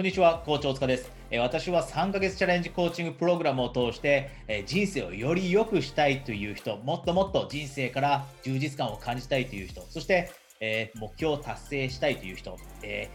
こんにちは、コーチ大塚です。私は3ヶ月チャレンジコーチングプログラムを通して、人生をより良くしたいという人、もっともっと人生から充実感を感じたいという人、そして、目標を達成したいという人、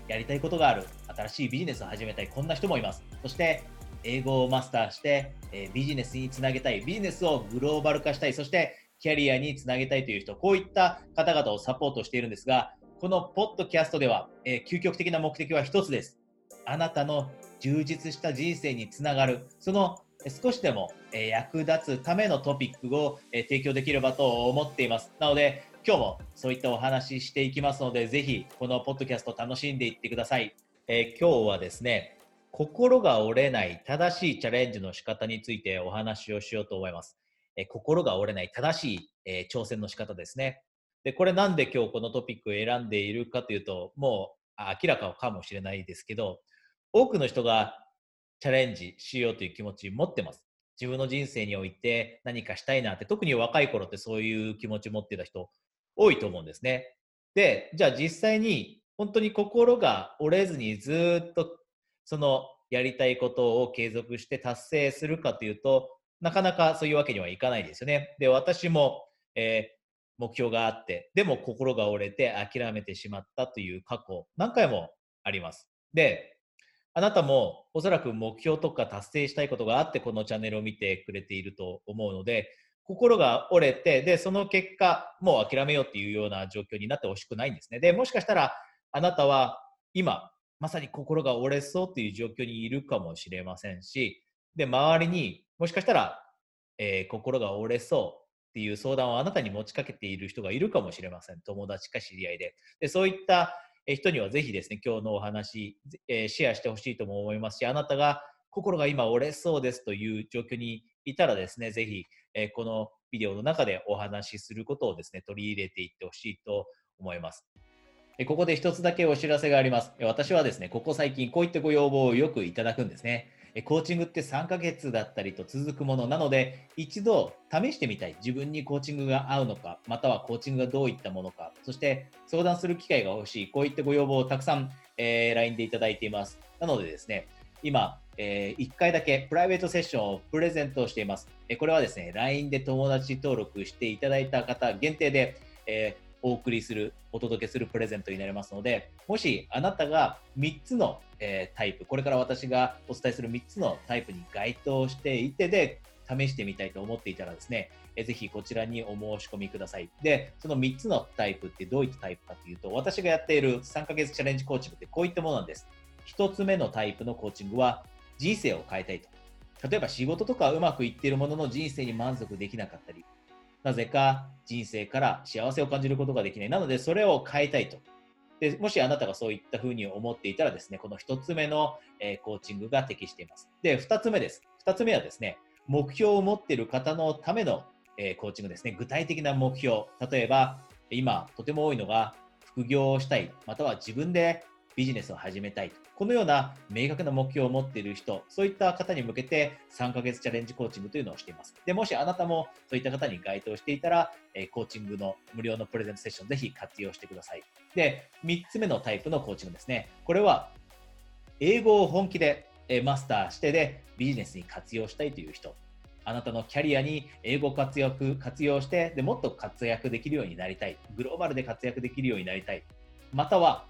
やりたいことがある、新しいビジネスを始めたい、こんな人もいます。そして、英語をマスターして、ビジネスにつなげたい、ビジネスをグローバル化したい、そしてキャリアにつなげたいという人、こういった方々をサポートしているんですが、このポッドキャストでは、え究極的な目的は一つです。あなたの充実した人生につながる、その少しでも役立つためのトピックを提供できればと思っています。なので、今日もそういったお話ししていきますので、ぜひこのポッドキャスト楽しんでいってください。えー今日はですね、心が折れない正しいチャレンジの仕方についてお話をしようと思います。えー心が折れない正しい、えー挑戦の仕方ですね。で、これなんで今日このトピックを選んでいるかというと、もう明らかかもしれないですけど、多くの人がチャレンジしようという気持ち持ってます。自分の人生において何かしたいなって、特に若い頃ってそういう気持ち持ってた人多いと思うんですね。で、じゃあ実際に本当に心が折れずにずっとそのやりたいことを継続して達成するかというと、なかなかそういうわけにはいかないですよね。で、私も、えー目標があって、でも心が折れて諦めてしまったという過去、何回もあります。で、あなたもおそらく目標とか達成したいことがあって、このチャンネルを見てくれていると思うので、心が折れて、で、その結果、もう諦めようっていうような状況になってほしくないんですね。で、もしかしたら、あなたは今、まさに心が折れそうっていう状況にいるかもしれませんし、で、周りにもしかしたら、えー心が折れそうっていう相談をあなたに持ちかけている人がいるかもしれません。友達か知り合いで。で、そういった人にはぜひですね、今日のお話、えーシェアしてほしいとも思いますし、あなたが心が今折れそうですという状況にいたらですね、ぜひ、えーこのビデオの中でお話しすることをですね、取り入れていってほしいと思います。ここで一つだけお知らせがあります。私はですね、ここ最近こういったご要望をよくいただくんですね。コーチングって3ヶ月だったりと続くものなので、一度試してみたい。自分にコーチングが合うのか、またはコーチングがどういったものか、そして相談する機会が欲しい。こういったご要望をたくさん、えー LINE でいただいています。なのでですね、今、え1回だけプライベートセッションをプレゼントしています。えこれはですね、LINE で友達登録していただいた方限定で、えーお送りする、お届けするプレゼントになりますので、もしあなたが3つの、えータイプ、これから私がお伝えする3つのタイプに該当していてで、試してみたいと思っていたらですね、えーぜひこちらにお申し込みください。で、その3つのタイプってどういったタイプかというと、私がやっている3ヶ月チャレンジコーチングってこういったものなんです。1つ目のタイプのコーチングは、人生を変えたいと。例えば仕事とかうまくいっているものの人生に満足できなかったり、なぜか人生から幸せを感じることができない。なので、それを変えたいと。でもしあなたがそういったふうに思っていたらですね、この1つ目の、えコーチングが適しています。で、2つ目です。2つ目はですね、目標を持っている方のための、えコーチングですね。具体的な目標。例えば、今、とても多いのが、副業をしたい、または自分でビジネスを始めたい。このような明確な目標を持っている人、そういった方に向けて3ヶ月チャレンジコーチングというのをしています。で、もしあなたもそういった方に該当していたら、えコーチングの無料のプレゼントセッションぜひ活用してください。で、3つ目のタイプのコーチングですね。これは、英語を本気でえマスターしてでビジネスに活用したいという人。あなたのキャリアに英語活躍活用してでもっと活躍できるようになりたい。グローバルで活躍できるようになりたい。または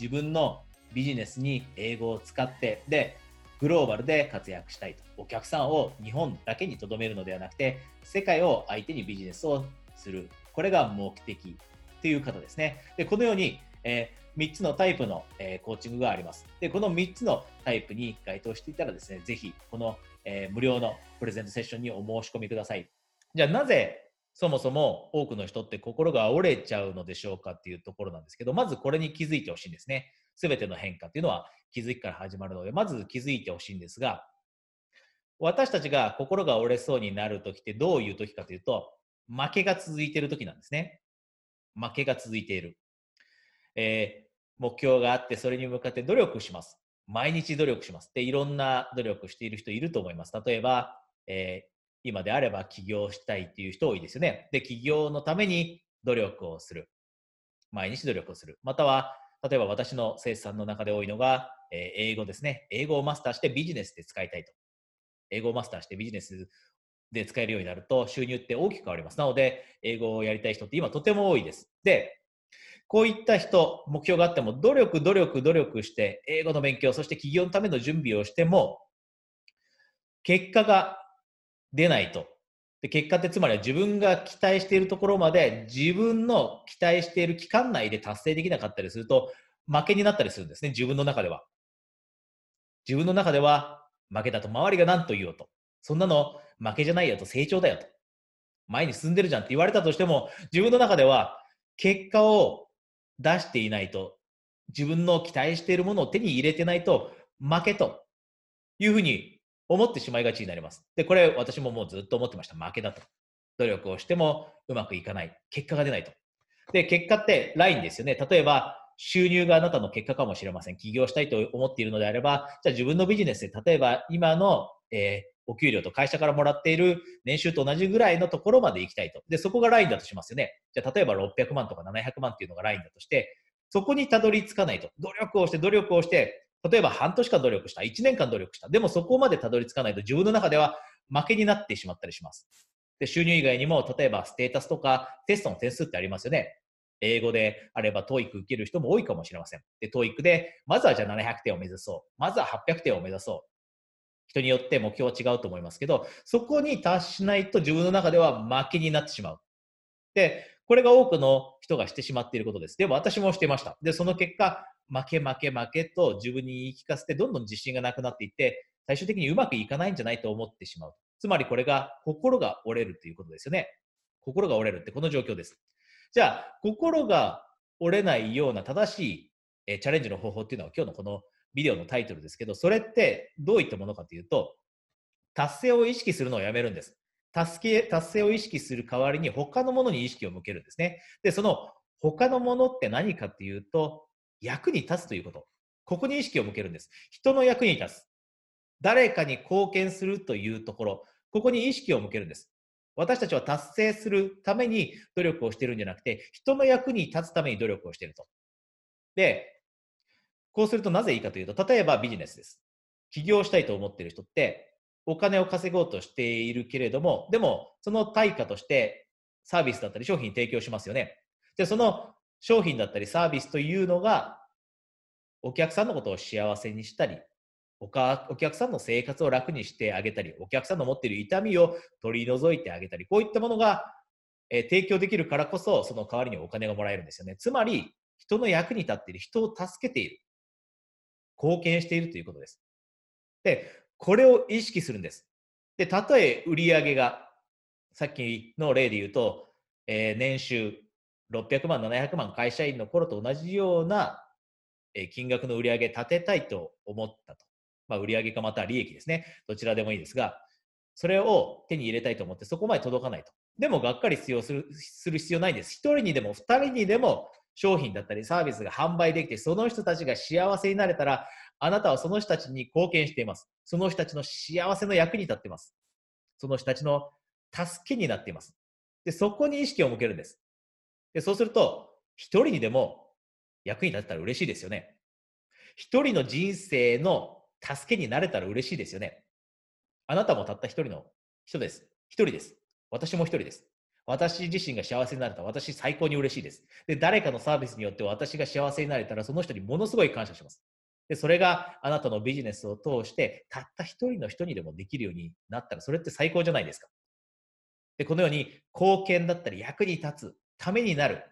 自分のビジネスに英語を使ってでグローバルで活躍したいと。お客さんを日本だけに留めるのではなくて世界を相手にビジネスをする。これが目的という方ですね。で、このように、え3つのタイプの、えーコーチングがあります。で、この3つのタイプに該当していたらですね、ぜひこの、えー無料のプレゼントセッションにお申し込みください。じゃあなぜそもそも多くの人って心が折れちゃうのでしょうかっていうところなんですけど、まずこれに気づいてほしいんですね。すべての変化っていうのは気づきから始まるので、まず気づいてほしいんですが、私たちが心が折れそうになるときってどういうときかというと、負けが続いているときなんですね。負けが続いている。えー目標があって、それに向かって努力します。毎日努力します。で、いろんな努力している人いると思います。例えば、えー今であれば起業したいっていう人多いですよね。で、起業のために努力をする。毎日努力をする。または、例えば私の生産の中で多いのが、え英語ですね。英語をマスターしてビジネスで使いたいと。英語をマスターしてビジネスで使えるようになると収入って大きく変わります。なので、英語をやりたい人って今とても多いです。で、こういった人、目標があっても、努力、努力、努力して、英語の勉強、そして企業のための準備をしても、結果が出ないと。で結果ってつまりは自分が期待しているところまで自分の期待している期間内で達成できなかったりすると負けになったりするんですね、自分の中では。自分の中では負けだと周りが何と言おうと。そんなの負けじゃないよと成長だよと。前に進んでるじゃんって言われたとしても自分の中では結果を出していないと自分の期待しているものを手に入れてないと負けというふうに思ってしまいがちになります。で、これ私ももうずっと思ってました。負けだと。努力をしてもうまくいかない。結果が出ないと。で、結果ってラインですよね。例えば、収入があなたの結果かもしれません。起業したいと思っているのであれば、じゃあ自分のビジネスで、例えば今の、えー、お給料と会社からもらっている年収と同じぐらいのところまで行きたいと。で、そこがラインだとしますよね。じゃあ例えば600万とか700万っていうのがラインだとして、そこにたどり着かないと。努力をして努力をして、例えば半年間努力した、1年間努力した。でもそこまでたどり着かないと自分の中では負けになってしまったりします。で、収入以外にも、例えばステータスとかテストの点数ってありますよね。英語であれば TOEIC 受ける人も多いかもしれません。で、TOEIC で、まずはじゃあ700点を目指そう。まずは800点を目指そう。人によって目標は違うと思いますけど、そこに達しないと自分の中では負けになってしまう。で、これが多くの人がしてしまっていることです。でも私もしていました。で、その結果、負け負け負けと自分に言い聞かせてどんどん自信がなくなっていって、最終的にうまくいかないんじゃないと思ってしまう。つまりこれが心が折れるということですよね。心が折れるってこの状況です。じゃあ、心が折れないような正しい、えチャレンジの方法っていうのは今日のこのビデオのタイトルですけど、それってどういったものかというと、達成を意識するのをやめるんです。達成達成を意識する代わりに他のものに意識を向けるんですね。で、その他のものって何かっていうと、役に立つということ。ここに意識を向けるんです。人の役に立つ。誰かに貢献するというところ、ここに意識を向けるんです。私たちは達成するために努力をしているんじゃなくて、人の役に立つために努力をしていると。で、こうするとなぜいいかというと、例えばビジネスです。起業したいと思っている人って、お金を稼ごうとしているけれども、でも、その対価としてサービスだったり商品提供しますよね。で、その商品だったりサービスというのが、お客さんのことを幸せにしたり、おかお客さんの生活を楽にしてあげたり、お客さんの持っている痛みを取り除いてあげたり、こういったものが、え、提供できるからこそ、その代わりにお金がもらえるんですよね。つまり、人の役に立っている、人を助けている、貢献しているということです。で、これを意識するんです。で、たとえ売り上げが、さっきの例で言うと、えー、年収600万、700万会社員の頃と同じような、金額の売り上げ立てたいと思ったと。まあ、売上かまた利益ですね。どちらでもいいですが、それを手に入れたいと思ってそこまで届かないと。でも、がっかり必要するする必要ないんです。1人にでも2人にでも商品だったりサービスが販売できて、その人たちが幸せになれたら、あなたはその人たちに貢献しています。その人たちの幸せの役に立っています。その人たちの助けになっています。で、そこに意識を向けるんです。で、そうすると、一人にでも役に立ったら嬉しいですよね。一人の人生の助けになれたら嬉しいですよね。あなたもたった一人の人です。一人です。私も一人です。私自身が幸せになれたら私最高に嬉しいです。で、誰かのサービスによって私が幸せになれたらその人にものすごい感謝します。で、それがあなたのビジネスを通してたった一人の人にでもできるようになったらそれって最高じゃないですか。で、このように貢献だったり役に立つためになる、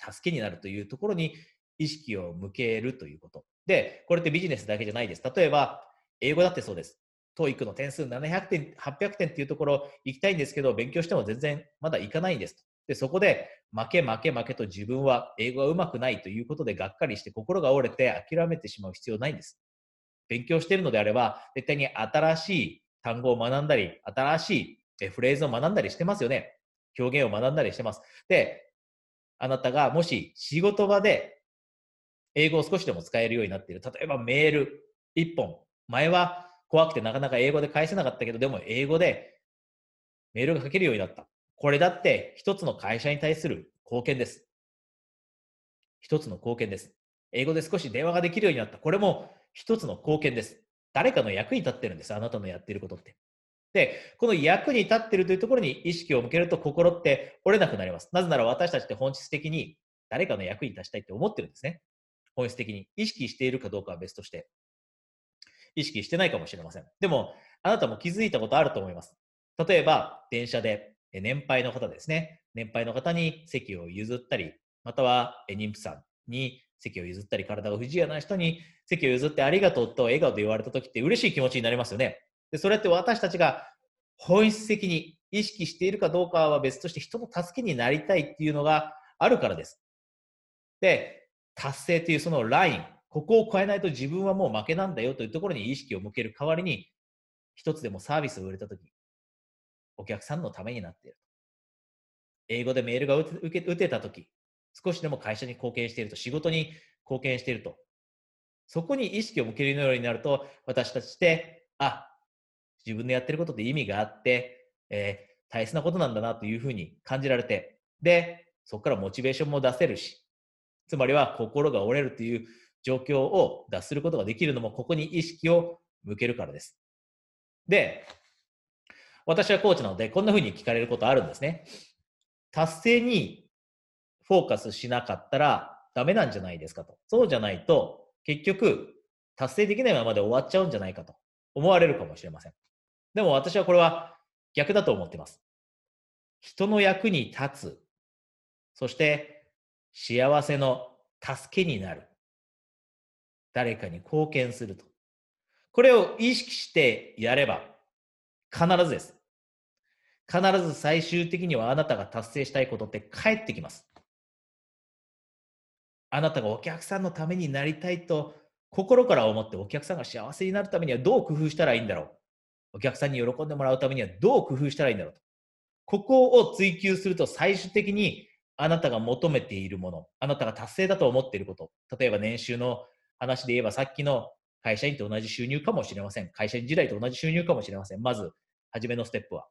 助けになるというところに意識を向けるということ。で、これってビジネスだけじゃないです。例えば、英語だってそうです。TOEIC の点数700点、800点っていうところ行きたいんですけど、勉強しても全然まだ行かないんです。で、そこで負け負け負けと自分は英語が上手くないということでがっかりして心が折れて諦めてしまう必要ないんです。勉強しているのであれば、絶対に新しい単語を学んだり、新しいフレーズを学んだりしてますよね。表現を学んだりしてます。で、あなたがもし仕事場で英語を少しでも使えるようになっている。例えばメール1本。前は怖くてなかなか英語で返せなかったけど、でも英語でメールが書けるようになった。これだって一つの会社に対する貢献です。一つの貢献です。英語で少し電話ができるようになった。これも一つの貢献です。誰かの役に立ってるんです。あなたのやっていることって。で、この役に立ってるというところに意識を向けると心って折れなくなります。なぜなら私たちって本質的に誰かの役に立ちたいって思ってるんですね。本質的に。意識しているかどうかは別として。意識してないかもしれません。でも、あなたも気づいたことあると思います。例えば、電車で年配の方ですね。年配の方に席を譲ったり、または妊婦さんに席を譲ったり、体が不自由な人に席を譲ってありがとうと笑顔で言われた時って嬉しい気持ちになりますよね。でそれって私たちが本質的に意識しているかどうかは別として人の助けになりたいっていうのがあるからです。で、達成というそのライン、ここを超えないと自分はもう負けなんだよというところに意識を向ける代わりに、一つでもサービスを売れたとき、お客さんのためになっている。英語でメールが打て打てたとき、少しでも会社に貢献していると、仕事に貢献していると、そこに意識を向けるようになると、私たちって、あ、自分のやってることって意味があって、えー、大切なことなんだなというふうに感じられて、で、そこからモチベーションも出せるし、つまりは心が折れるという状況を脱することができるのも、ここに意識を向けるからです。で、私はコーチなので、こんなふうに聞かれることあるんですね。達成にフォーカスしなかったらダメなんじゃないですかと。そうじゃないと、結局、達成できないままで終わっちゃうんじゃないかと思われるかもしれません。でも私はこれは逆だと思っています。人の役に立つ、そして幸せの助けになる。誰かに貢献すると。これを意識してやれば必ずです。必ず最終的にはあなたが達成したいことって返ってきます。あなたがお客さんのためになりたいと心から思ってお客さんが幸せになるためにはどう工夫したらいいんだろう。お客さんに喜んでもらうためにはどう工夫したらいいんだろうと。ここを追求すると最終的にあなたが求めているもの、あなたが達成だと思っていること、例えば年収の話で言えばさっきの会社員と同じ収入かもしれません。会社員時代と同じ収入かもしれません。まず、初めのステップは。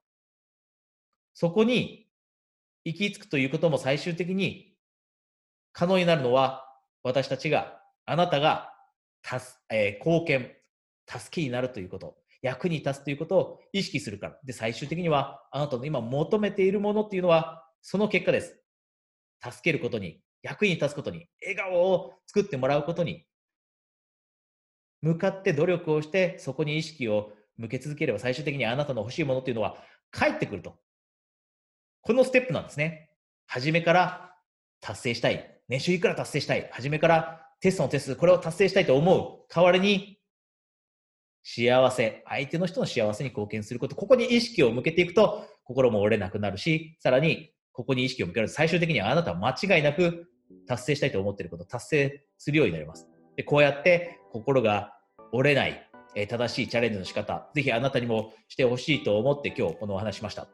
そこに行き着くということも最終的に可能になるのは私たちが、あなたが、えー、貢献、助けになるということ、役に立つということを意識するから。で、最終的には、あなたの今求めているものっていうのは、その結果です。助けることに、役に立つことに、笑顔を作ってもらうことに、向かって努力をして、そこに意識を向け続ければ、最終的にあなたの欲しいものっていうのは返ってくると。このステップなんですね。初めから達成したい。年収いくら達成したい。初めからテストのテスト、これを達成したいと思う代わりに、幸せ、相手の人の幸せに貢献すること、ここに意識を向けていくと、心も折れなくなるし、さらに、ここに意識を向けると、最終的にはあなたは間違いなく達成したいと思っていることを、達成するようになります。でこうやって心が折れない、え正しいチャレンジの仕方、ぜひあなたにもしてほしいと思って今日このお話しました。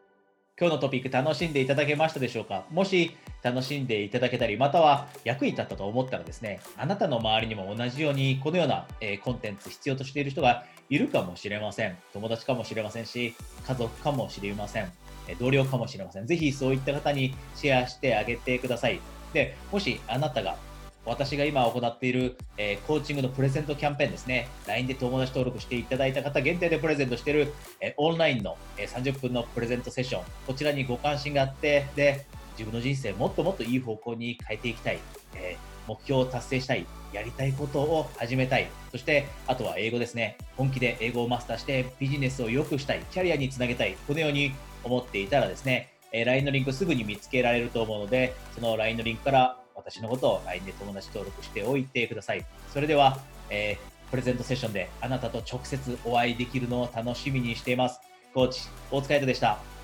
今日のトピック楽しんでいただけましたでしょうか？もし楽しんでいただけたり、または役に立ったと思ったらですね、あなたの周りにも同じようにこのような、コンテンツ必要としている人がいるかもしれません。友達かもしれませんし、家族かもしれません。同僚かもしれません。ぜひそういった方にシェアしてあげてください。で、もしあなたが私が今行っている、えー、コーチングのプレゼントキャンペーンですね、LINE で友達登録していただいた方限定でプレゼントしている、えー、オンラインの、えー、30分のプレゼントセッション、こちらにご関心があって、で、自分の人生もっともっといい方向に変えていきたい、え目標を達成したい、やりたいことを始めたい、そしてあとは英語ですね、本気で英語をマスターしてビジネスを良くしたい、キャリアにつなげたい、このように思っていたらですね、え LINE のリンクすぐに見つけられると思うので、その LINE のリンクから私のことを LINE で友達登録しておいてください。それでは、えー、プレゼントセッションであなたと直接お会いできるのを楽しみにしています。コーチ、大塚海人でした。